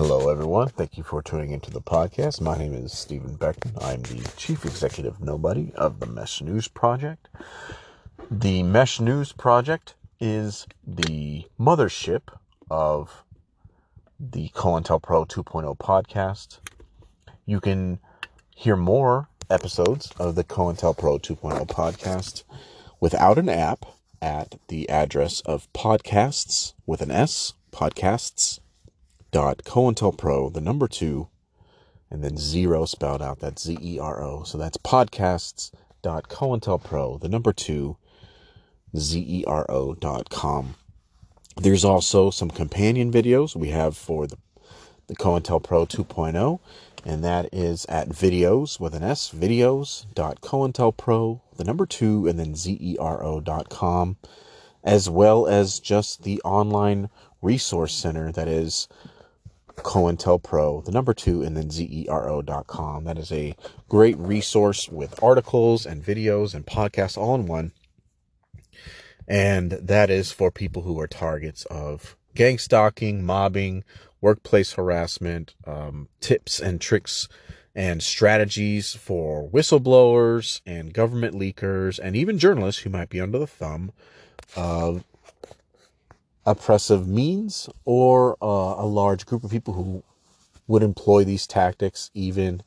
Hello, everyone. Thank you for tuning into the podcast. My name is Stephen Beckton. I'm the Chief Executive Nobody of the Mesh News Project. The Mesh News Project is the mothership of the COINTELPRO 2.0 podcast. You can hear more episodes of the COINTELPRO 2.0 podcast without an app at the address of podcasts with an S, podcasts dot COINTELPRO, the number two, and then zero spelled out. That's Z E R O. So that's podcasts dot COINTELPRO, the number two, Z E R O dot com. There's also some companion videos we have for the the COINTELPRO 2.0, and that is at videos with an S, videos.cointelpro, the number two, and then zero.com, as well as just the online resource center that is COINTELPRO, the number two, and then zero.com. That is a great resource with articles and videos and podcasts all in one. And that is for people who are targets of gang stalking, mobbing, workplace harassment, um, tips and tricks and strategies for whistleblowers and government leakers and even journalists who might be under the thumb of oppressive means or uh, a large group of people who would employ these tactics even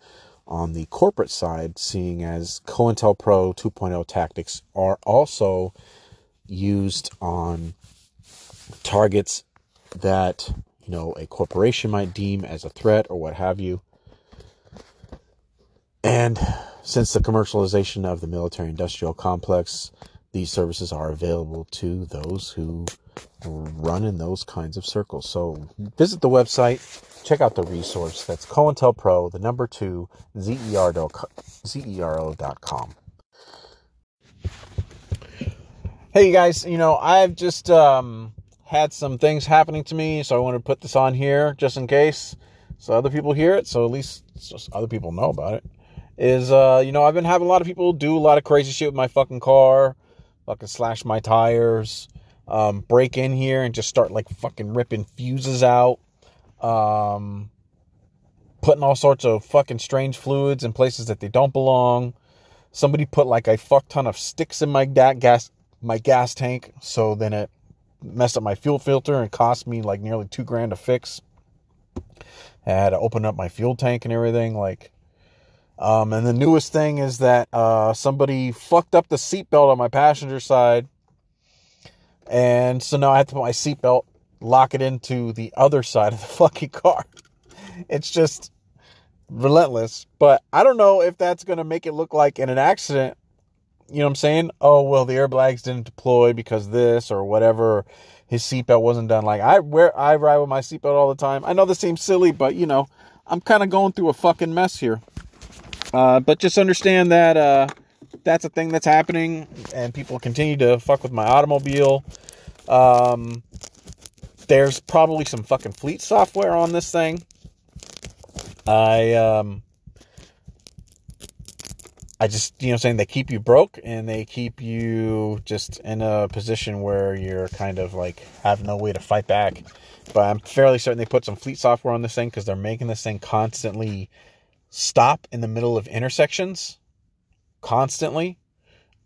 on the corporate side, seeing as COINTELPRO 2.0 tactics are also used on targets that you know a corporation might deem as a threat or what have you. And since the commercialization of the military industrial complex, these services are available to those who run in those kinds of circles. So visit the website, check out the resource. That's COINTELPRO, the number two, Z-E-R-O.com. Hey you guys, you know, I've just um, had some things happening to me, so I want to put this on here just in case so other people hear it, so at least other people know about it. Is uh, you know, I've been having a lot of people do a lot of crazy shit with my fucking car, fucking slash my tires, um, break in here and just start like fucking ripping fuses out, um, putting all sorts of fucking strange fluids in places that they don't belong. Somebody put like a fuck ton of sticks in my gas my gas tank, so then it messed up my fuel filter and cost me like nearly two grand to fix. I had to open up my fuel tank and everything. Like, um, and the newest thing is that uh, somebody fucked up the seatbelt on my passenger side. And so now I have to put my seatbelt, lock it into the other side of the fucking car. It's just relentless. But I don't know if that's going to make it look like in an accident, you know what I'm saying? Oh, well, the airbags didn't deploy because this or whatever. His seatbelt wasn't done. Like I wear, I ride with my seatbelt all the time. I know this seems silly, but you know, I'm kind of going through a fucking mess here. Uh, but just understand that uh, that's a thing that's happening, and people continue to fuck with my automobile. Um, there's probably some fucking fleet software on this thing. I um, I just you know saying they keep you broke and they keep you just in a position where you're kind of like have no way to fight back. But I'm fairly certain they put some fleet software on this thing because they're making this thing constantly stop in the middle of intersections constantly.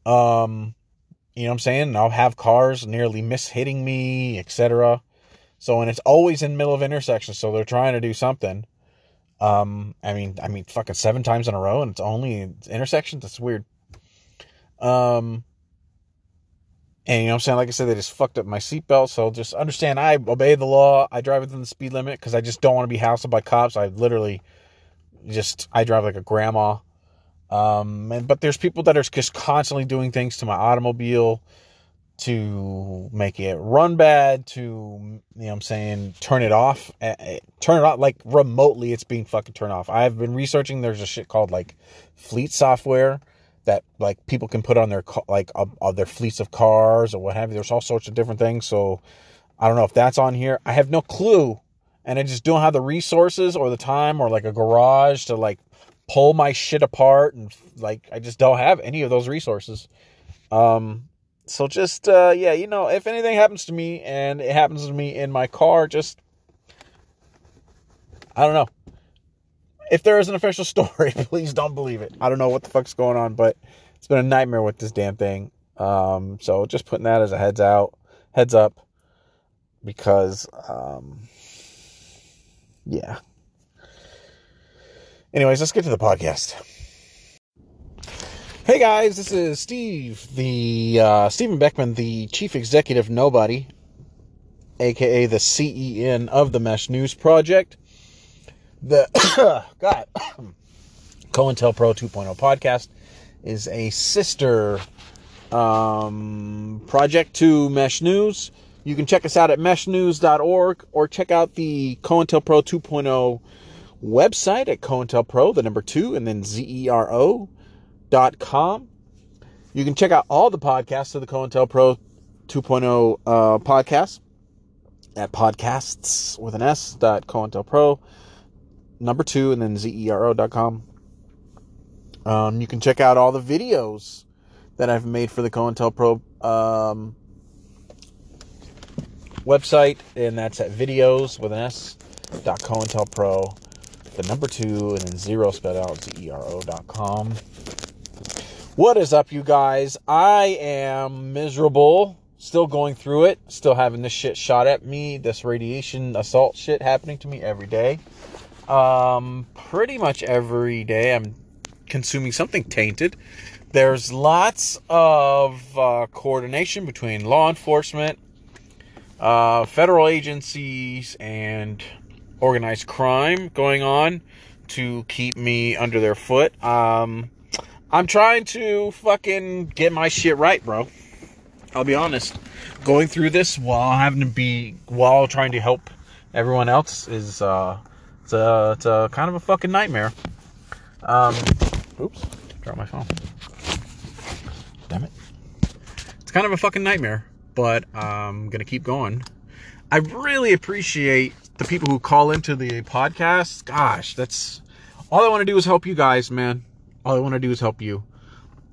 Um, you know what I'm saying? I'll have cars nearly miss hitting me, etc. So, and it's always in middle of intersections. So they're trying to do something. Um, I mean, I mean, fucking seven times in a row, and it's only intersections. That's weird. Um, and you know what I'm saying? Like I said, they just fucked up my seatbelt. So just understand, I obey the law. I drive within the speed limit because I just don't want to be hassled by cops. I literally just I drive like a grandma. Um, and but there's people that are just constantly doing things to my automobile to make it run bad, to you know I'm saying turn it off, eh, eh, turn it off like remotely. It's being fucking turned off. I've been researching. There's a shit called like fleet software that like people can put on their like uh, their fleets of cars or what have you. There's all sorts of different things. So I don't know if that's on here. I have no clue and I just don't have the resources or the time or like a garage to like pull my shit apart and like I just don't have any of those resources. Um so just uh yeah, you know, if anything happens to me and it happens to me in my car, just I don't know. If there is an official story, please don't believe it. I don't know what the fuck's going on, but it's been a nightmare with this damn thing. Um, so just putting that as a heads out, heads up, because um, yeah. Anyways, let's get to the podcast. Hey guys, this is Steve, the uh, Stephen Beckman, the Chief Executive Nobody, aka the CEN of the Mesh News Project. The God, COINTELPRO 2.0 podcast is a sister um, project to Mesh News. You can check us out at meshnews.org or check out the COINTELPRO 2.0 website at COINTELPRO, the number two, and then Z-E-R-O com. You can check out all the podcasts of the COINTELPRO 2.0 uh, podcast at podcasts with an S dot COINTELPRO number two and then zero.com. Um, you can check out all the videos that I've made for the COINTELPRO um, website, and that's at videos with an S dot COINTELPRO, the number two, and then zero spelled out, Z-E-R-O.com. What is up, you guys? I am miserable. Still going through it. Still having this shit shot at me. This radiation assault shit happening to me every day. Um, pretty much every day I'm consuming something tainted. There's lots of uh, coordination between law enforcement, uh, federal agencies, and organized crime going on to keep me under their foot. Um, I'm trying to fucking get my shit right, bro. I'll be honest. Going through this while having to be while trying to help everyone else is uh it's a it's a kind of a fucking nightmare. Um oops, drop my phone. Damn it. It's kind of a fucking nightmare, but I'm gonna keep going. I really appreciate the people who call into the podcast. Gosh, that's all I want to do is help you guys, man all I want to do is help you.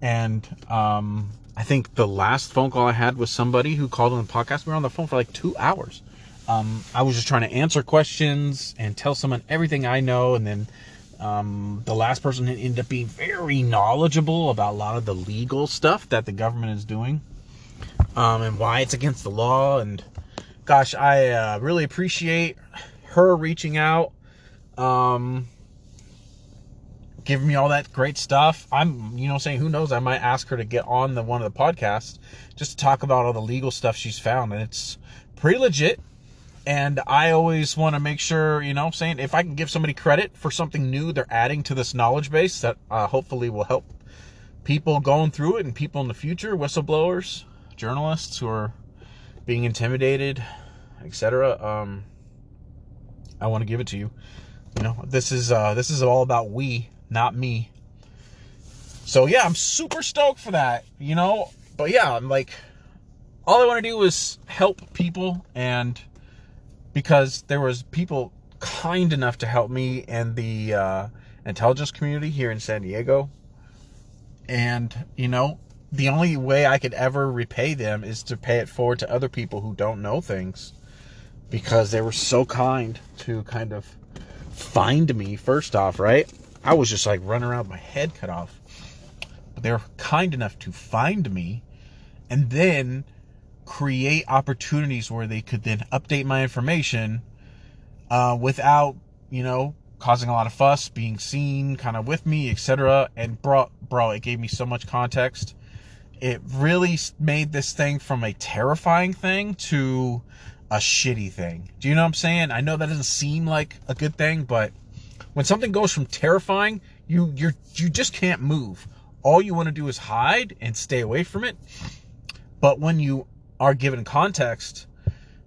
And um, I think the last phone call I had was somebody who called on the podcast. We were on the phone for like two hours. Um, I was just trying to answer questions and tell someone everything I know. And then um, the last person ended up being very knowledgeable about a lot of the legal stuff that the government is doing um, and why it's against the law. And gosh, I uh, really appreciate her reaching out. Um, giving me all that great stuff. I'm, you know, saying who knows, I might ask her to get on the one of the podcasts just to talk about all the legal stuff she's found, and it's pretty legit. And I always want to make sure, you know, saying if I can give somebody credit for something new they're adding to this knowledge base that uh, hopefully will help people going through it and people in the future, whistleblowers, journalists who are being intimidated, etc. Um, I want to give it to you. You know, this is uh, this is all about we not me. So yeah, I'm super stoked for that, you know? But yeah, I'm like all I want to do is help people and because there was people kind enough to help me and the uh, intelligence community here in San Diego. And, you know, the only way I could ever repay them is to pay it forward to other people who don't know things because they were so kind to kind of find me first off, right? I was just like running around my head cut off. But they were kind enough to find me and then create opportunities where they could then update my information uh, without, you know, causing a lot of fuss, being seen kind of with me, etc. And bro, bro, it gave me so much context. It really made this thing from a terrifying thing to a shitty thing. Do you know what I'm saying? I know that doesn't seem like a good thing, but when something goes from terrifying, you you you just can't move. All you want to do is hide and stay away from it. But when you are given context,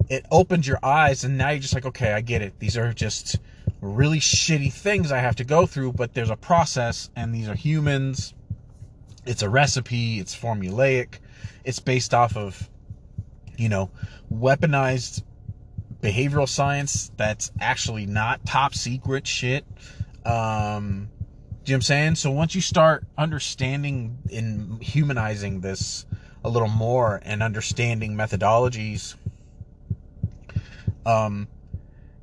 it opens your eyes and now you're just like, okay, I get it. These are just really shitty things I have to go through, but there's a process and these are humans. It's a recipe, it's formulaic. It's based off of you know, weaponized behavioral science that's actually not top secret shit. Um, do you know what I'm saying? So once you start understanding and humanizing this a little more and understanding methodologies, um,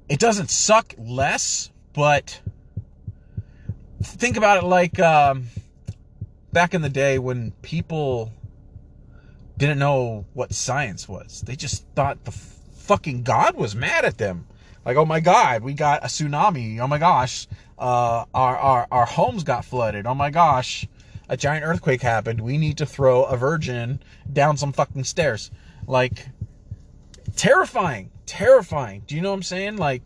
it doesn't suck less, But think about it like um, back in the day when people didn't know what science was. They just thought the fucking God was mad at them. Like, oh my God, we got a tsunami. Oh my gosh, uh, our, our, our homes got flooded. Oh my gosh, a giant earthquake happened. We need to throw a virgin down some fucking stairs. Like, terrifying, terrifying. Do you know what I'm saying? Like,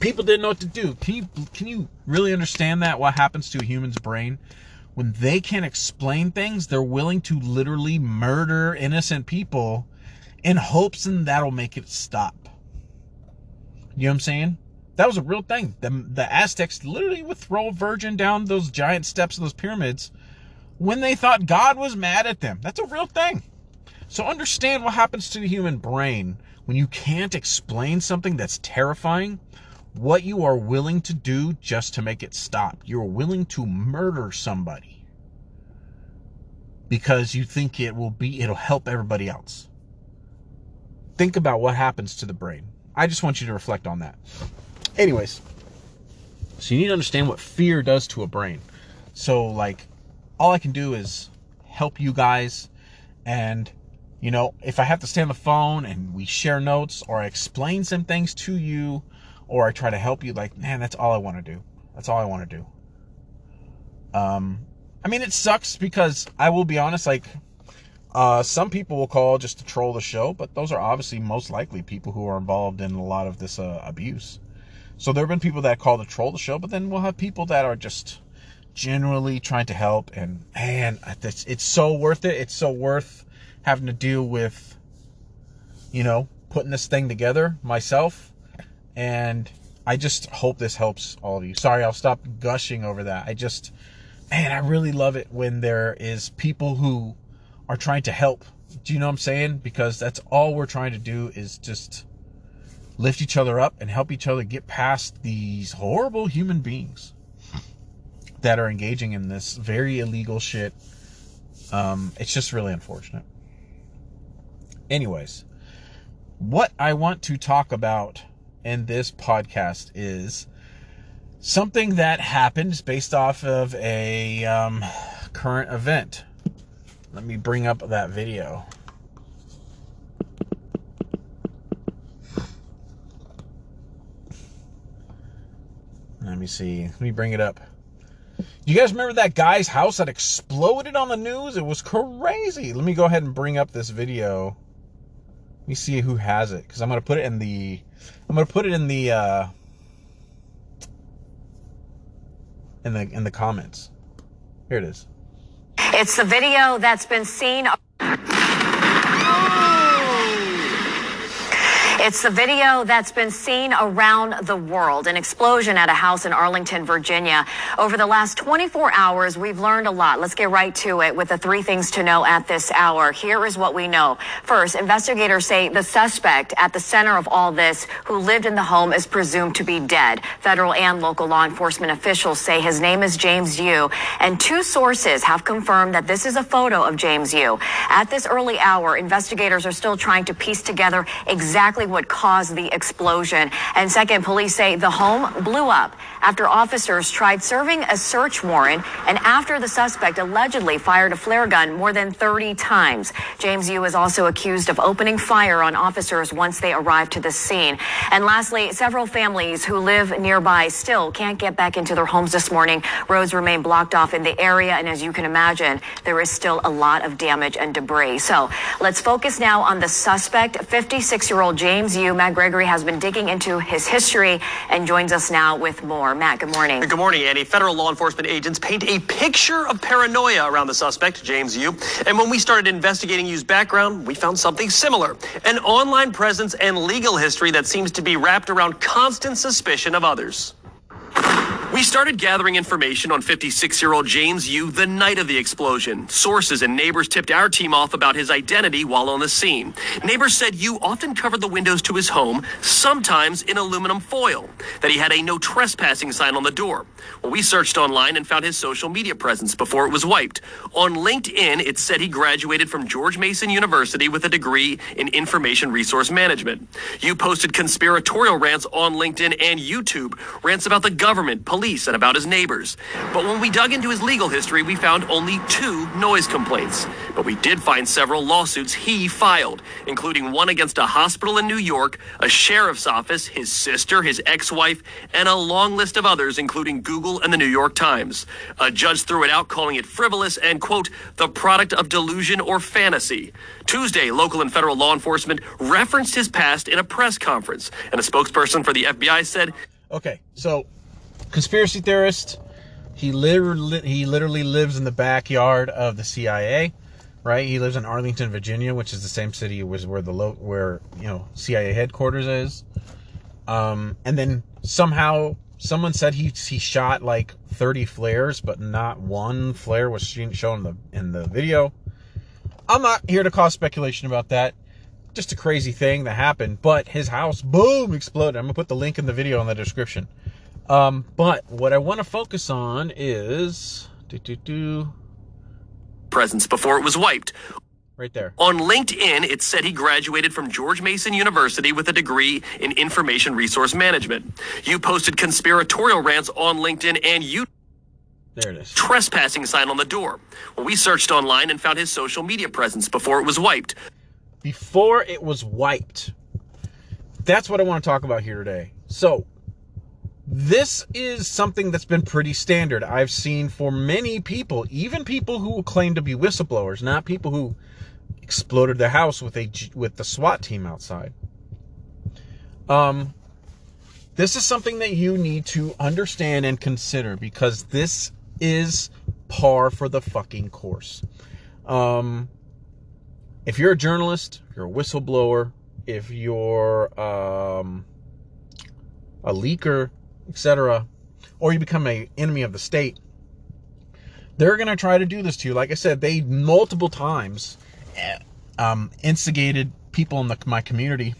people didn't know what to do. Can you, can you really understand that? What happens to a human's brain? When they can't explain things, they're willing to literally murder innocent people in hopes and that'll make it stop. You know what I'm saying? That was a real thing. The, the Aztecs literally would throw a virgin down those giant steps of those pyramids when they thought God was mad at them. That's a real thing. So understand what happens to the human brain when you can't explain something that's terrifying, what you are willing to do just to make it stop. You're willing to murder somebody because you think it will be it'll help everybody else. Think about what happens to the brain. I just want you to reflect on that. Anyways, so you need to understand what fear does to a brain. So like all I can do is help you guys and you know, if I have to stay on the phone and we share notes or I explain some things to you or I try to help you like, man, that's all I want to do. That's all I want to do. Um I mean, it sucks because I will be honest like uh, some people will call just to troll the show, but those are obviously most likely people who are involved in a lot of this uh, abuse. So there have been people that call to troll the show, but then we'll have people that are just generally trying to help. And man, it's, it's so worth it. It's so worth having to deal with, you know, putting this thing together myself. And I just hope this helps all of you. Sorry, I'll stop gushing over that. I just, man, I really love it when there is people who are trying to help. Do you know what I'm saying? Because that's all we're trying to do is just lift each other up and help each other get past these horrible human beings that are engaging in this very illegal shit. Um, it's just really unfortunate. Anyways, what I want to talk about in this podcast is something that happened based off of a um, current event. Let me bring up that video. Let me see. Let me bring it up. You guys remember that guy's house that exploded on the news? It was crazy. Let me go ahead and bring up this video. Let me see who has it because I'm gonna put it in the. I'm gonna put it in the. Uh, in the in the comments. Here it is. It's the video that's been seen. It's the video that's been seen around the world. An explosion at a house in Arlington, Virginia. Over the last 24 hours, we've learned a lot. Let's get right to it with the three things to know at this hour. Here is what we know. First, investigators say the suspect at the center of all this, who lived in the home, is presumed to be dead. Federal and local law enforcement officials say his name is James Yu, and two sources have confirmed that this is a photo of James Yu. At this early hour, investigators are still trying to piece together exactly what caused the explosion. And second, police say the home blew up after officers tried serving a search warrant and after the suspect allegedly fired a flare gun more than 30 times. James Yu is also accused of opening fire on officers once they arrived to the scene. And lastly, several families who live nearby still can't get back into their homes this morning. Roads remain blocked off in the area. And as you can imagine, there is still a lot of damage and debris. So let's focus now on the suspect, 56 year old James James Yu. Matt Gregory has been digging into his history and joins us now with more. Matt, good morning. Good morning, Annie. Federal law enforcement agents paint a picture of paranoia around the suspect, James Yu. And when we started investigating Yu's background, we found something similar an online presence and legal history that seems to be wrapped around constant suspicion of others. We started gathering information on 56 year old James Yu the night of the explosion. Sources and neighbors tipped our team off about his identity while on the scene. Neighbors said Yu often covered the windows to his home, sometimes in aluminum foil, that he had a no trespassing sign on the door. Well, we searched online and found his social media presence before it was wiped. On LinkedIn, it said he graduated from George Mason University with a degree in information resource management. Yu posted conspiratorial rants on LinkedIn and YouTube, rants about the government, police, police and about his neighbors. But when we dug into his legal history, we found only two noise complaints. But we did find several lawsuits he filed, including one against a hospital in New York, a sheriff's office, his sister, his ex wife, and a long list of others, including Google and the New York Times. A judge threw it out, calling it frivolous and, quote, the product of delusion or fantasy. Tuesday, local and federal law enforcement referenced his past in a press conference, and a spokesperson for the FBI said, Okay, so conspiracy theorist. He literally he literally lives in the backyard of the CIA, right? He lives in Arlington, Virginia, which is the same city was where the where you know CIA headquarters is. Um, and then somehow someone said he he shot like 30 flares, but not one flare was shown in the in the video. I'm not here to cause speculation about that. Just a crazy thing that happened, but his house boom exploded. I'm gonna put the link in the video in the description. Um, but what I want to focus on is do, do, do, presence before it was wiped. Right there. On LinkedIn, it said he graduated from George Mason University with a degree in information resource management. Yu posted conspiratorial rants on LinkedIn and you there it is. Trespassing sign on the door. Well, we searched online and found his social media presence before it was wiped. Before it was wiped. That's what I want to talk about here today. So, this is something that's been pretty standard. I've seen for many people, even people who claim to be whistleblowers, not people who exploded their house with a with the SWAT team outside. Um, this is something that you need to understand and consider because this is par for the fucking course. Um, if you're a journalist, you're a whistleblower, if you're um, a leaker, etc., or you become an enemy of the state, they're going to try to do this to you. Like I said, they multiple times eh, um, instigated people in the, my community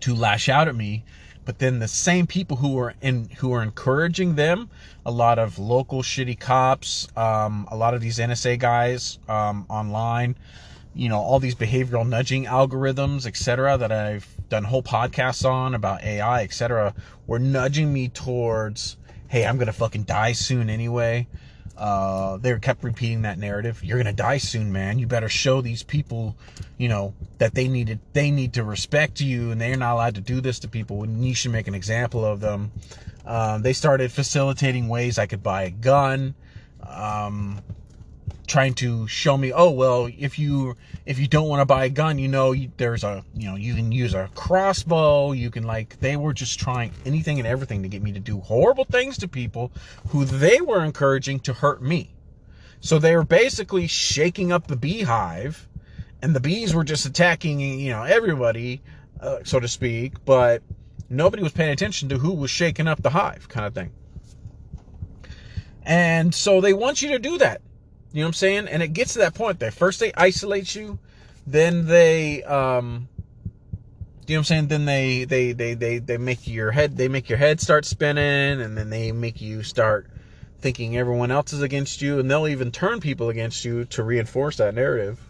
to lash out at me. But then the same people who were in who are encouraging them, a lot of local shitty cops, um, a lot of these NSA guys um, online, you know, all these behavioral nudging algorithms, etc., that I've done whole podcasts on about AI, etc., were nudging me towards, hey, I'm gonna fucking die soon anyway. Uh, they kept repeating that narrative. You're gonna die soon, man. You better show these people, you know, that they needed they need to respect you, and they're not allowed to do this to people. And you should make an example of them. Um, they started facilitating ways I could buy a gun. Um, trying to show me, oh well, if you if you don't want to buy a gun, you know, there's a you know you can use a crossbow. You can like they were just trying anything and everything to get me to do horrible things to people who they were encouraging to hurt me. So they were basically shaking up the beehive, and the bees were just attacking you know everybody, uh, so to speak, but nobody was paying attention to who was shaking up the hive, kind of thing. And so they want you to do that. You know what I'm saying? And it gets to that point that first they isolate you, then they um you know what I'm saying? Then they they they they they make your head they make your head start spinning and then they make you start thinking everyone else is against you and they'll even turn people against you to reinforce that narrative.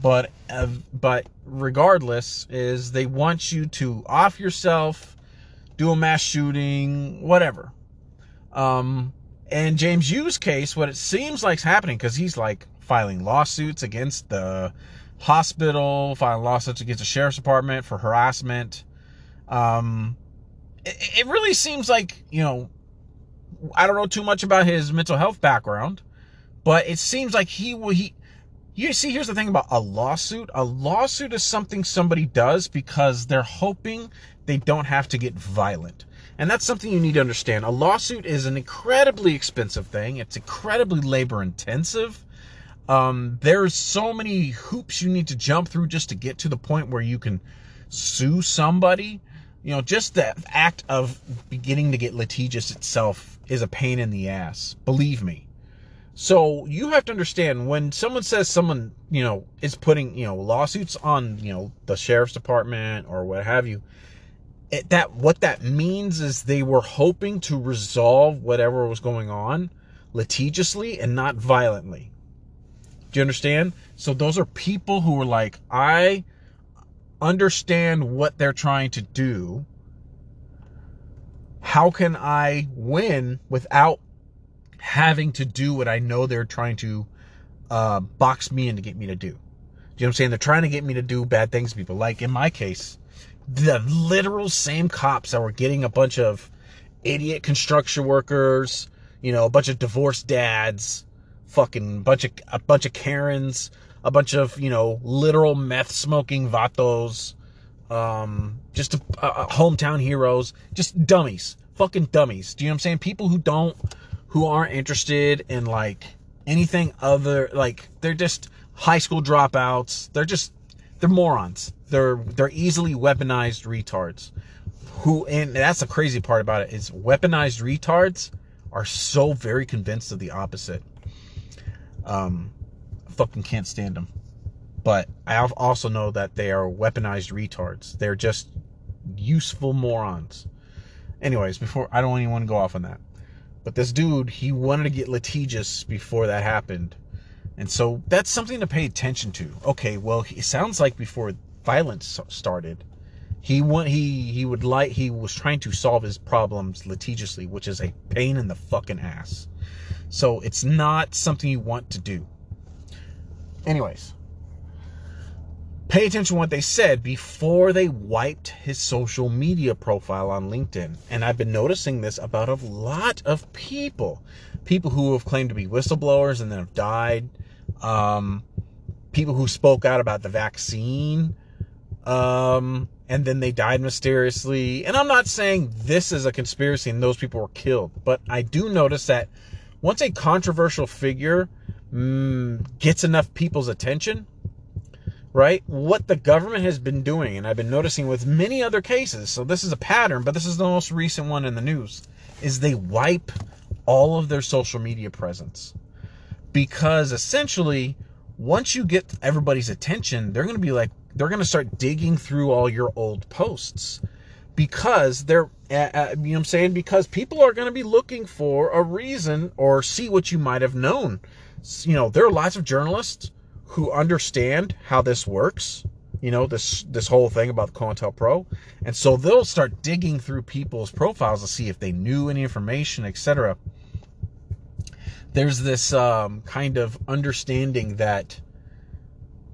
But uh, but regardless is they want you to off yourself, do a mass shooting, whatever. Um and James Yu's case, what it seems like is happening, because he's like filing lawsuits against the hospital, filing lawsuits against the sheriff's department for harassment. Um, it, it really seems like, you know, I don't know too much about his mental health background, but it seems like he will, he, you see, here's the thing about a lawsuit. A lawsuit is something somebody does because they're hoping they don't have to get violent. And that's something you need to understand. A lawsuit is an incredibly expensive thing. It's incredibly labor intensive. Um, there's so many hoops you need to jump through just to get to the point where you can sue somebody. You know, just the act of beginning to get litigious itself is a pain in the ass. Believe me. So you have to understand when someone says someone, you know, is putting, you know, lawsuits on, you know, the sheriff's department or what have you, it, that what that means is they were hoping to resolve whatever was going on litigiously and not violently. Do you understand? So those are people who are like, I understand what they're trying to do. How can I win without having to do what I know they're trying to uh, box me in to get me to do. Do you know what I'm saying? They're trying to get me to do bad things to people. Like in my case, the literal same cops that were getting a bunch of idiot construction workers, you know, a bunch of divorced dads, fucking bunch of a bunch of Karens, a bunch of you know literal meth smoking vatos, um, just a, a, hometown heroes, just dummies, fucking dummies. Do you know what I'm saying? People who don't who aren't interested in like anything other like they're just high school dropouts. They're just they're morons. They're they're easily weaponized retards. Who and that's the crazy part about it is weaponized retards are so very convinced of the opposite. Um, fucking can't stand them. But I also know that they are weaponized retards. They're just useful morons. Anyways, before I don't even want to go off on that. But this dude, he wanted to get litigious before that happened. And so that's something to pay attention to. Okay, well, it sounds like before violence started, he want he he would like he was trying to solve his problems litigiously, which is a pain in the fucking ass. So it's not something you want to do. Anyways, pay attention to what they said before they wiped his social media profile on LinkedIn. And I've been noticing this about a lot of people. People who have claimed to be whistleblowers and then have died. Um, people who spoke out about the vaccine. Um, and then they died mysteriously. And I'm not saying this is a conspiracy and those people were killed, but I do notice that once a controversial figure mm, gets enough people's attention, right? What the government has been doing, and I've been noticing with many other cases, so this is a pattern, but this is the most recent one in the news, is they wipe all of their social media presence. Because essentially, once you get everybody's attention, they're going to be like, they're going to start digging through all your old posts because they're uh, you know I'm saying because people are going to be looking for a reason or see what you might have known. You know, there are lots of journalists who understand how this works, you know, this this whole thing about the COINTELPRO. And so they'll start digging through people's profiles to see if they knew any information, etc. There's this um, kind of understanding that,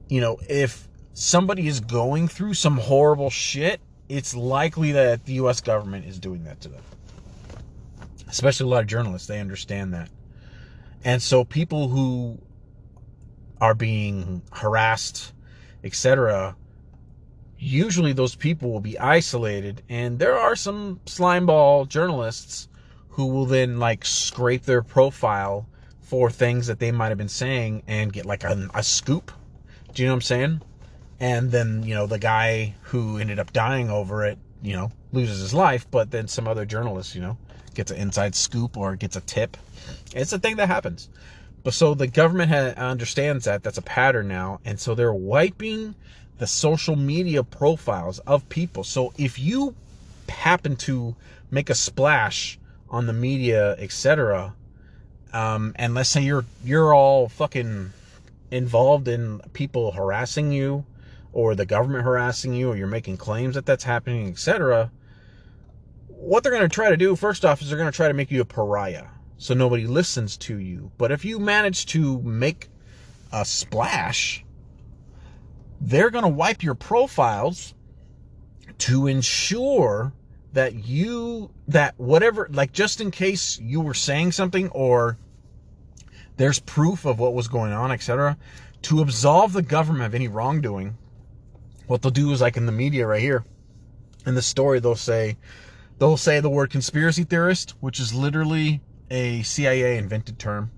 you know, if somebody is going through some horrible shit, it's likely that the US government is doing that to them. Especially a lot of journalists, they understand that. And so people who are being harassed, etc., usually those people will be isolated. And there are some slimeball journalists who will then like scrape their profile for things that they might have been saying and get like a, a scoop. Do you know what I'm saying? And then, you know, the guy who ended up dying over it, you know, loses his life, but then some other journalist, you know, gets an inside scoop or gets a tip. It's a thing that happens. But so the government ha- understands that that's a pattern now, and so they're wiping the social media profiles of people. So if you happen to make a splash on the media, etc., um, and let's say you're you're all fucking involved in people harassing you, or the government harassing you, or you're making claims that that's happening, etc. What they're going to try to do, first off, is they're going to try to make you a pariah so nobody listens to you. But if you manage to make a splash, they're going to wipe your profiles to ensure that you that whatever like just in case you were saying something or there's proof of what was going on, etc., to absolve the government of any wrongdoing. What they'll do is like in the media right here, in the story they'll say they'll say the word conspiracy theorist, which is literally a CIA invented term.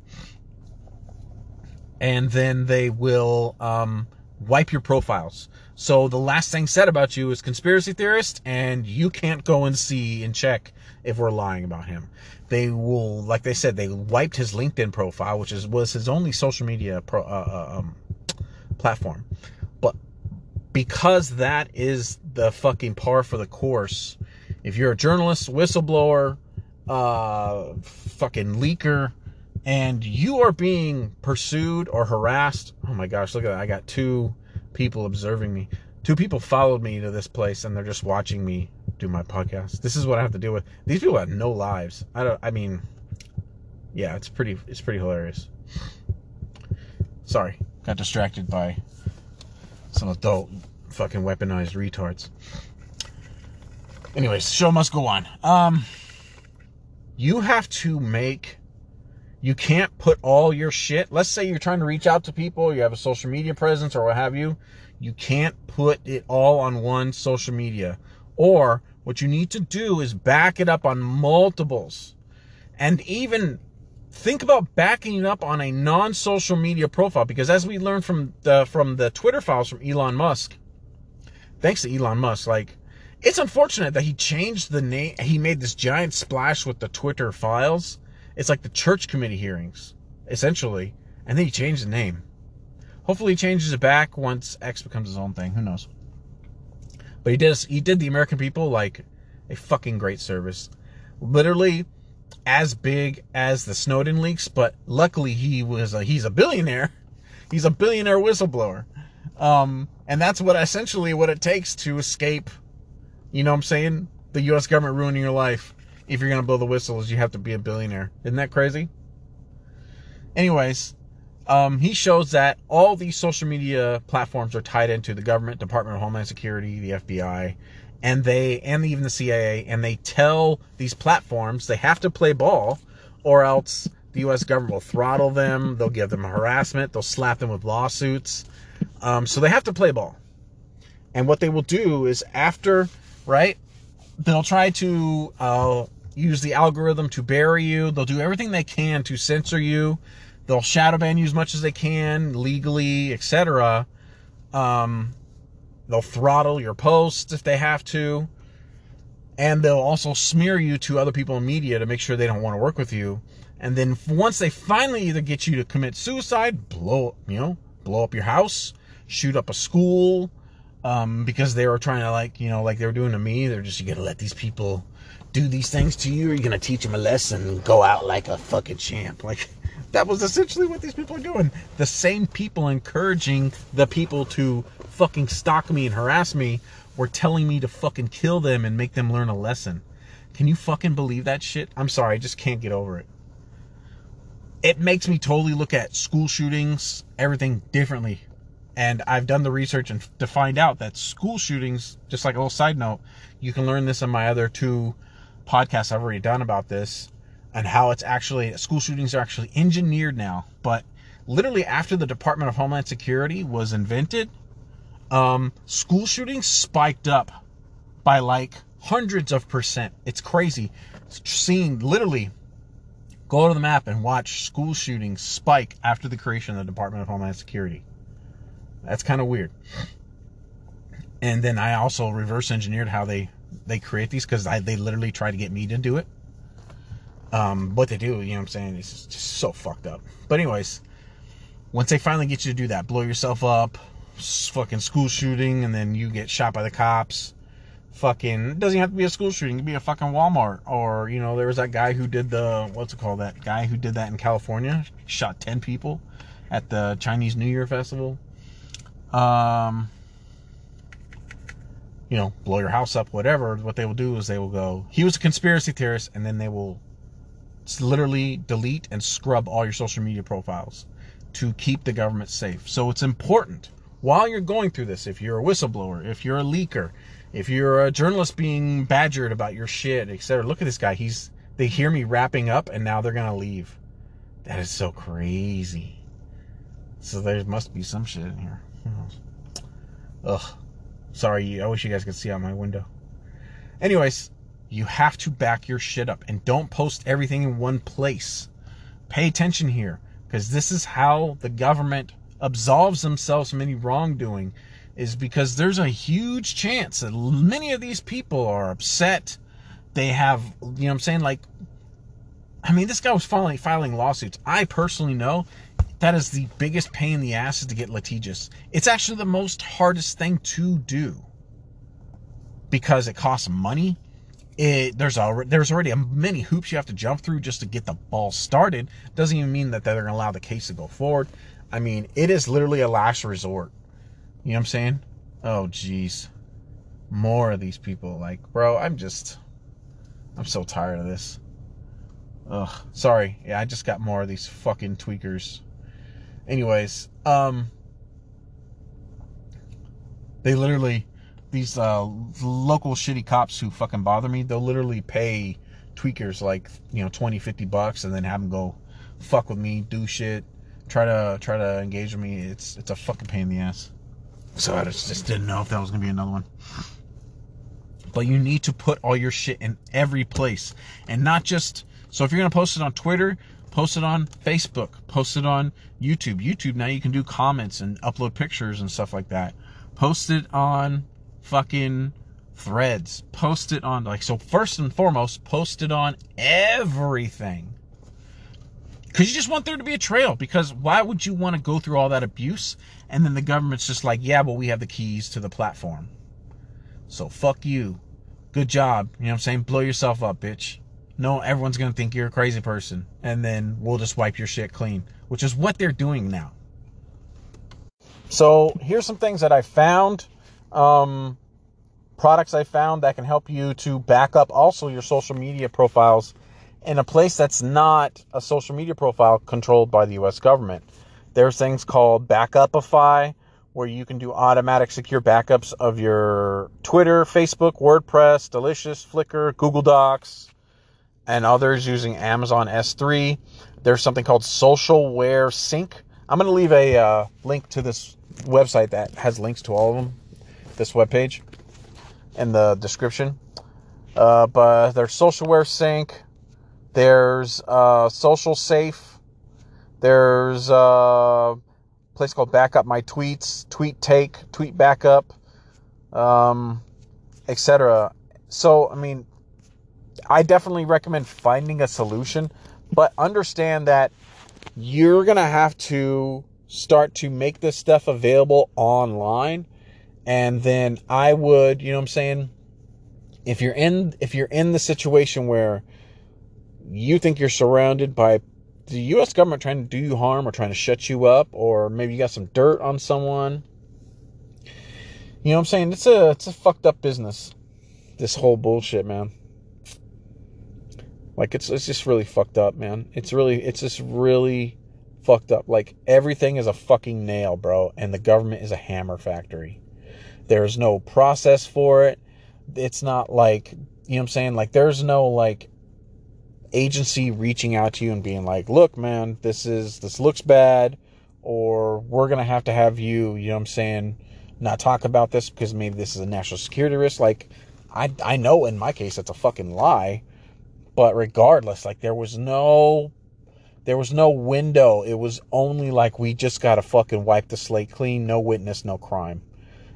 And then they will um, wipe your profiles. So the last thing said about you is conspiracy theorist, and you can't go and see and check if we're lying about him. They will, like they said, they wiped his LinkedIn profile, which is was his only social media pro, uh, uh, um, platform. But because that is the fucking par for the course, if you're a journalist, whistleblower, uh, fucking leaker, and you are being pursued or harassed, oh my gosh, look at that! I got two people observing me. Two people followed me to this place, and they're just watching me do my podcast. This is what I have to deal with. These people have no lives. I don't. I mean, yeah, it's pretty. It's pretty hilarious. Sorry, got distracted by some adult fucking weaponized retards. Anyways, show must go on. Um, you have to make. You can't put all your shit. Let's say you're trying to reach out to people, you have a social media presence or what have you. You can't put it all on one social media. Or what you need to do is back it up on multiples. And even think about backing it up on a non-social media profile because as we learned from the from the Twitter files from Elon Musk, thanks to Elon Musk, like it's unfortunate that he changed the name he made this giant splash with the Twitter files. It's like the church committee hearings, essentially. And then he changed the name. Hopefully he changes it back once X becomes his own thing. Who knows? But he did he did the American people like a fucking great service. Literally as big as the Snowden leaks, but luckily he was a, he's a billionaire. He's a billionaire whistleblower. Um, and that's what essentially what it takes to escape, you know what I'm saying? The US government ruining your life. If you're going to blow the whistles, you have to be a billionaire. Isn't that crazy? Anyways, um, he shows that all these social media platforms are tied into the government, Department of Homeland Security, the FBI, and they and even the CIA, and they tell these platforms they have to play ball, or else the U.S. government will throttle them. They'll give them harassment. They'll slap them with lawsuits. Um, so they have to play ball. And what they will do is after, right? They'll try to uh, use the algorithm to bury you. They'll do everything they can to censor you They'll shadow ban you as much as they can, legally, etc. Um, they'll throttle your posts if they have to. And they'll also smear you to other people in media to make sure they don't want to work with you. And then once they finally either get you to commit suicide, blow, you know, blow up your house, shoot up a school, um, because they were trying to like, you know, like they were doing to me. They're just, you gotta let these people do these things to you. Or you're gonna teach them a lesson and go out like a fucking champ. Like, that was essentially what these people are doing. The same people encouraging the people to fucking stalk me and harass me were telling me to fucking kill them and make them learn a lesson. Can you fucking believe that shit? I'm sorry, I just can't get over it. It makes me totally look at school shootings, everything differently. And I've done the research and to find out that school shootings, just like a little side note, you can learn this in my other two podcasts I've already done about this and how it's actually school shootings are actually engineered now. But literally after the Department of Homeland Security was invented, um, school shootings spiked up by like hundreds of percent. It's crazy. Seeing literally go to the map and watch school shootings spike after the creation of the Department of Homeland Security. That's kind of weird. And then I also reverse engineered how they they create these because they literally try to get me to do it um, what they do, you know what I'm saying? It's just so fucked up. But anyways, once they finally get you to do that, blow yourself up, fucking school shooting, and then you get shot by the cops. Fucking, it doesn't have to be a school shooting. It could be a fucking Walmart. Or, you know, there was that guy who did the, what's it called? That guy who did that in California. Shot 10 people at the Chinese New Year festival. Um, you know, blow your house up, whatever. What they will do is they will go, he was a conspiracy theorist, and then they will literally delete and scrub all your social media profiles to keep the government safe. So it's important while you're going through this, if you're a whistleblower, if you're a leaker, if you're a journalist being badgered about your shit, etc. Look at this guy. He's they hear me wrapping up and now they're gonna leave. That is so crazy. So there must be some shit in here. Ugh. Sorry, I wish you guys could see out my window. Anyways, you have to back your shit up and don't post everything in one place. Pay attention here because this is how the government absolves themselves from any wrongdoing is because there's a huge chance that many of these people are upset. They have, you know what I'm saying? Like, I mean, this guy was filing, filing lawsuits. I personally know that is the biggest pain in the ass is to get litigious. It's actually the most hardest thing to do because it costs money. It, there's already there's already many hoops you have to jump through just to get the ball started. Doesn't even mean that they're going to allow the case to go forward. I mean, it is literally a last resort. You know what I'm saying? Oh, jeez. More of these people. Like, bro, I'm just, I'm so tired of this. Ugh. Sorry. Yeah, I just got more of these fucking tweakers. Anyways, um, they literally, these uh, local shitty cops who fucking bother me, they'll literally pay tweakers like, you know, 20, 50 bucks and then have them go fuck with me, do shit, try to try to engage with me. It's it's a fucking pain in the ass. So I just, just didn't know if that was gonna be another one. But you need to put all your shit in every place, and not just. So if you're gonna post it on Twitter, post it on Facebook, post it on YouTube. YouTube now you can do comments and upload pictures and stuff like that. Post it on fucking threads. Post it on like so. First and foremost, post it on everything because you just want there to be a trail. Because why would you want to go through all that abuse and then the government's just like, yeah, but we have the keys to the platform. So fuck you. Good job. You know what I'm saying? Blow yourself up, bitch. No, everyone's going to think you're a crazy person. And then we'll just wipe your shit clean, which is what they're doing now. So here's some things that I found. Um, products I found that can help you to back up also your social media profiles in a place that's not a social media profile controlled by the US government. There's things called Backupify, where you can do automatic secure backups of your Twitter, Facebook, WordPress, Delicious, Flickr, Google Docs, and others using Amazon S3. There's something called Socialware Sync. I'm going to leave a uh, link to this website that has links to all of them, this webpage, in the description. Uh, but there's Socialware Sync. There's uh, Social Safe. There's uh, a place called Backup My Tweets, Tweet Take, Tweet Backup, um, etc. So, I mean, I definitely recommend finding a solution, but understand that you're going to have to start to make this stuff available online. And then I would, you know what I'm saying? If you're in if you're in the situation where you think you're surrounded by the US government trying to do you harm or trying to shut you up or maybe you got some dirt on someone. You know what I'm saying? It's a it's a fucked up business. This whole bullshit, man. Like it's it's just really fucked up, man. It's really it's just really fucked up. Like everything is a fucking nail, bro, and the government is a hammer factory. There's no process for it. It's not like, you know what I'm saying? Like there's no like agency reaching out to you and being like, "Look, man, this is this looks bad," or "We're gonna have to have you," you know what I'm saying, not talk about this because maybe this is a national security risk. Like, I I know in my case it's a fucking lie, but regardless, like there was no there was no window. It was only like we just gotta fucking wipe the slate clean. No witness, no crime.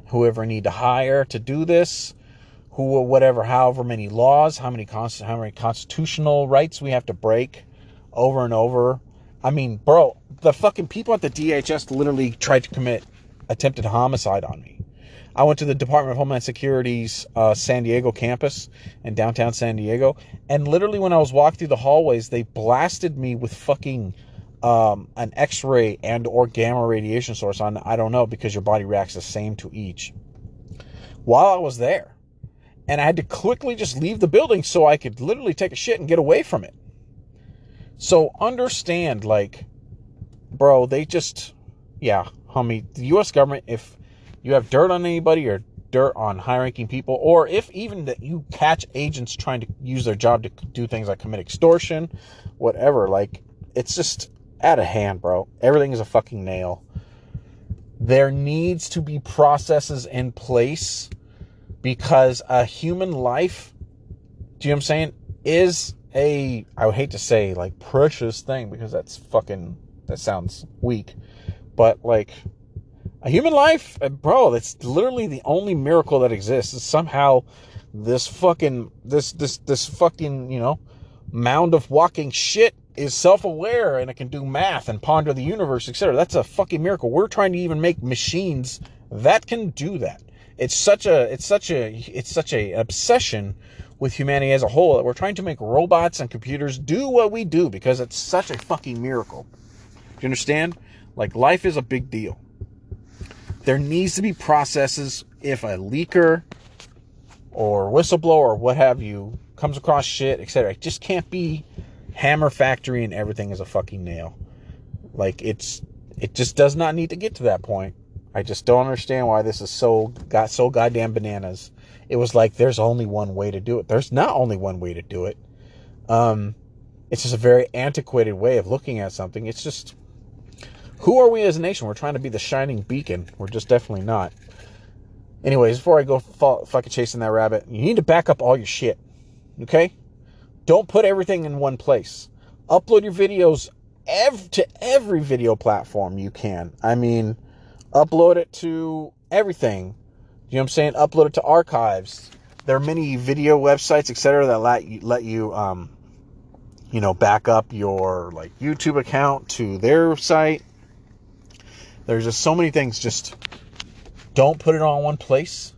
Whoever need to hire to do this who whatever however many laws how many const- how many constitutional rights we have to break over and over i mean bro the fucking people at the dhs literally tried to commit attempted homicide on me i went to the department of homeland security's uh, san diego campus in downtown san diego and literally when i was walking through the hallways they blasted me with fucking um, an x-ray and or gamma radiation source on i don't know because your body reacts the same to each while i was there and I had to quickly just leave the building so I could literally take a shit and get away from it. So understand, like, bro, they just, yeah, homie, the U.S. government, if you have dirt on anybody or dirt on high ranking people, or if even that you catch agents trying to use their job to do things like commit extortion, whatever, like, it's just out of hand, bro. Everything is a fucking nail. There needs to be processes in place because a human life, do you know what I'm saying, is a, I would hate to say like precious thing because that's fucking, that sounds weak. but like a human life, uh, bro, that's literally the only miracle that exists. Is somehow this fucking this this this fucking, you know, mound of walking shit is self-aware and it can do math and ponder the universe, etc. That's a fucking miracle. We're trying to even make machines that can do that. It's such a it's such a it's such a obsession with humanity as a whole that we're trying to make robots and computers do what we do because it's such a fucking miracle. Do you understand? Like life is a big deal. There needs to be processes if a leaker or whistleblower or what have you comes across shit, etc. It just can't be hammer factory and everything is a fucking nail. Like it's it just does not need to get to that point. I just don't understand why this is so got so goddamn bananas. It was like there's only one way to do it. There's not only one way to do it. Um, it's just a very antiquated way of looking at something. It's just who are we as a nation? We're trying to be the shining beacon. We're just definitely not. Anyways, before I go fall, fucking chasing that rabbit, you need to back up all your shit. Okay? Don't put everything in one place. Upload your videos ev- to every video platform you can. I mean, upload it to everything. You know what I'm saying? Upload it to archives. There are many video websites, etc., that let you, let you um, you know, back up your like YouTube account to their site. There's just so many things. Just don't put it on one place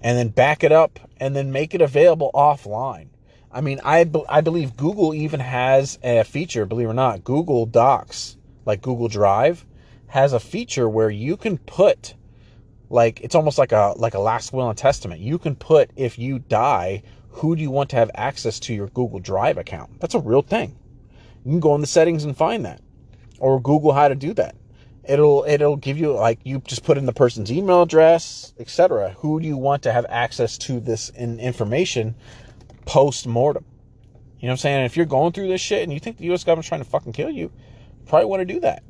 and then back it up and then make it available offline. I mean, I, I believe Google even has a feature, believe it or not, Google Docs, like Google Drive, has a feature where you can put like it's almost like a like a last will and testament. You can put if you die, who do you want to have access to your Google Drive account? That's a real thing. You can go in the settings and find that. Or Google how to do that it'll it'll give you like you just put in the person's email address etc who do you want to have access to this in information post mortem you know what i'm saying? If you're going through this shit and you think the us government's trying to fucking kill you, you probably want to do that.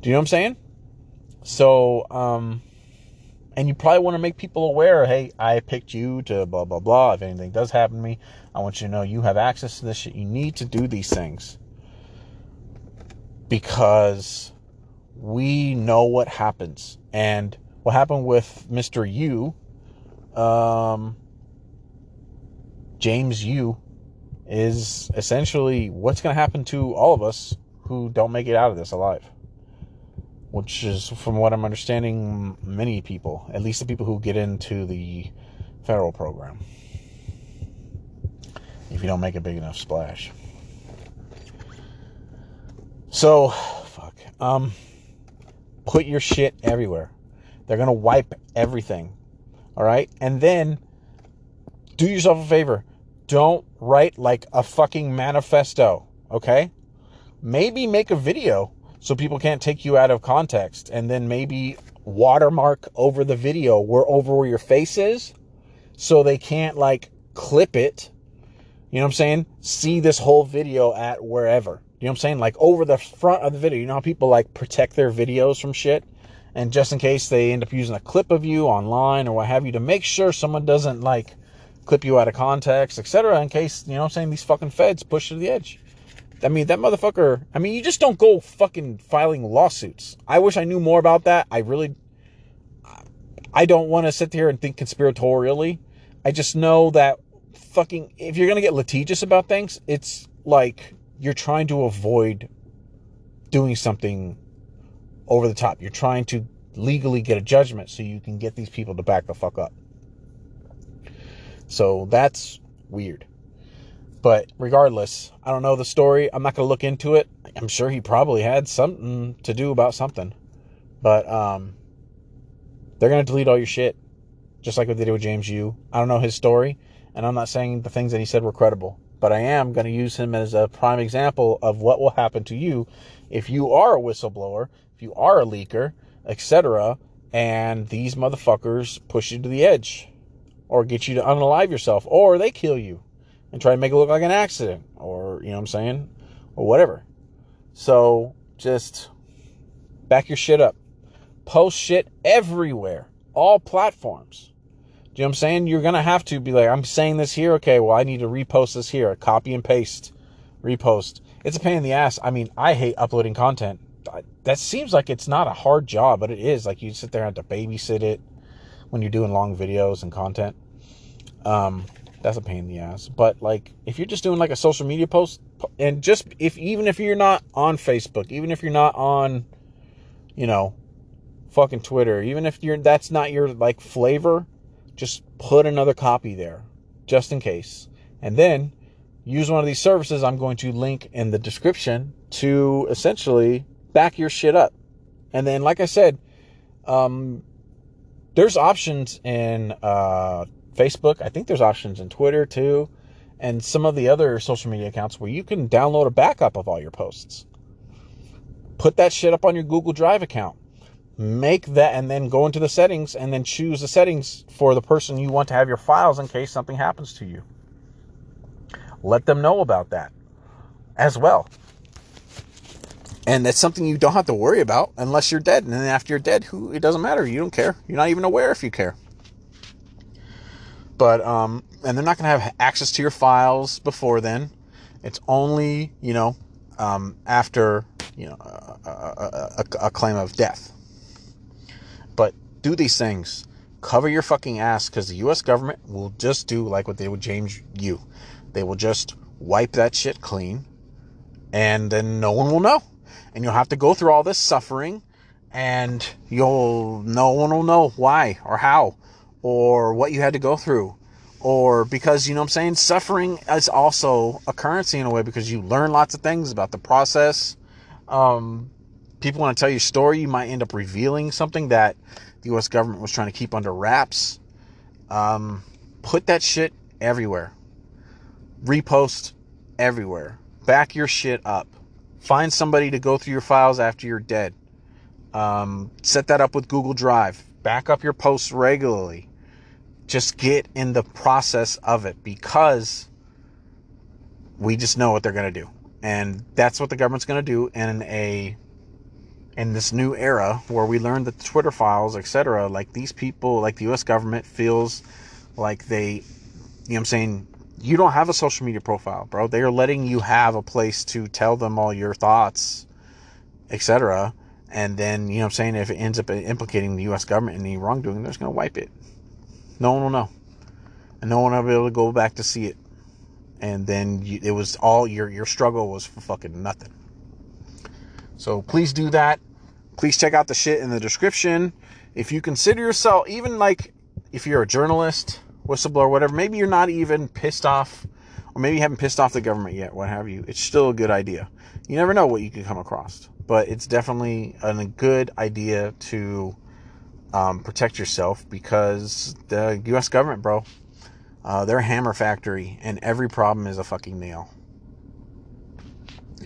Do you know what i'm saying? So um and you probably want to make people aware hey i picked you to blah blah blah. If anything does happen to me i want you to know you have access to this shit. You need to do these things. Because we know what happens. And what happened with Mr. Yu, um, James Yu, is essentially what's going to happen to all of us who don't make it out of this alive. Which is, from what I'm understanding, many people, at least the people who get into the federal program. If you don't make a big enough splash. So, fuck. Um, Put your shit everywhere. They're going to wipe everything. All right? And then do yourself a favor. Don't write like a fucking manifesto. Okay? Maybe make a video so people can't take you out of context and then maybe watermark over the video where over where your face is so they can't like clip it. You know what I'm saying? See this whole video at wherever. You know what I'm saying? Like over the front of the video. You know how people like protect their videos from shit? And just in case they end up using a clip of you online or what have you to make sure someone doesn't like clip you out of context, etc. In case, you know what I'm saying, these fucking feds push to the edge. I mean, that motherfucker, I mean, you just don't go fucking filing lawsuits. I wish I knew more about that. I really, I don't want to sit here and think conspiratorially. I just know that fucking, if you're going to get litigious about things, it's like you're trying to avoid doing something over the top. You're trying to legally get a judgment so you can get these people to back the fuck up. So that's weird. But regardless, I don't know the story. I'm not going to look into it. I'm sure he probably had something to do about something. But um, they're going to delete all your shit, just like what they did with James Yu. I don't know his story, and I'm not saying the things that he said were credible but I am going to use him as a prime example of what will happen to you if you are a whistleblower, if you are a leaker, etc., and these motherfuckers push you to the edge or get you to unalive yourself or they kill you and try to make it look like an accident or, you know what I'm saying, or whatever. So just back your shit up. Post shit everywhere, all platforms you know what I'm saying? You're going to have to be like, I'm saying this here. Okay, well, I need to repost this here. Copy and paste, repost. It's a pain in the ass. I mean, I hate uploading content. that seems like it's not a hard job, but it is. Like you sit there and have to babysit it when you're doing long videos and content. Um, that's a pain in the ass. But like if you're just doing like a social media post and just if even if you're not on Facebook, even if you're not on, you know, fucking Twitter, even if you're that's not your like flavor, just put another copy there just in case. And then use one of these services I'm going to link in the description to essentially back your shit up. And then, like I said, um, there's options in uh, Facebook. I think there's options in Twitter too, and some of the other social media accounts where you can download a backup of all your posts. Put that shit up on your Google Drive account. Make that and then go into the settings and then choose the settings for the person you want to have your files in case something happens to you. Let them know about that as well. And that's something you don't have to worry about unless you're dead. And then after you're dead, who it doesn't matter. You don't care. You're not even aware if you care. But um, and they're not going to have access to your files before then. It's only you know um, after you know a, a, a, a claim of death. Do these things. Cover your fucking ass because the U.S. government will just do like what they would James Yu. They will just wipe that shit clean, and then no one will know and you'll have to go through all this suffering and you'll no one will know why or how or what you had to go through or because you know what I'm saying suffering is also a currency in a way because you learn lots of things about the process um, people want to tell you a story you might end up revealing something that the US government was trying to keep under wraps um, put that shit everywhere repost everywhere back your shit up Find somebody to go through your files after you're dead. Um, set that up with Google Drive. Back up your posts regularly. Just get in the process of it because we just know what they're going to do. And that's what the government's going to do in a in this new era where we learn that the Twitter files, etc., like these people, like the US government feels like they, you know what I'm saying, you don't have a social media profile, bro. They are letting you have a place to tell them all your thoughts, etc. And then, you know what I'm saying, if it ends up implicating the US government in any wrongdoing, they're just going to wipe it. No one will know. And no one will be able to go back to see it. And then you, it was all your your struggle was for fucking nothing. So please do that. Please check out the shit in the description. If you consider yourself even like if you're a journalist, whistleblower, whatever. Maybe you're not even pissed off, or maybe you haven't pissed off the government yet, what have you. It's still a good idea. You never know what you can come across, but it's definitely a good idea to um, protect yourself because the U.S. government, bro, uh, they're a hammer factory, and every problem is a fucking nail.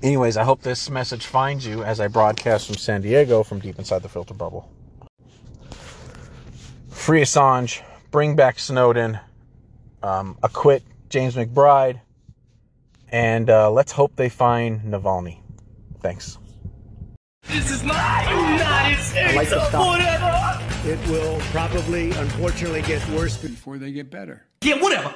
Anyways, I hope this message finds you as I broadcast from San Diego from deep inside the filter bubble. Free Assange bring back Snowden, um, acquit James McBride, and uh, let's hope they find Navalny. Thanks. This is my United States like of whatever. It will probably, unfortunately, get worse before they get better. Yeah, whatever.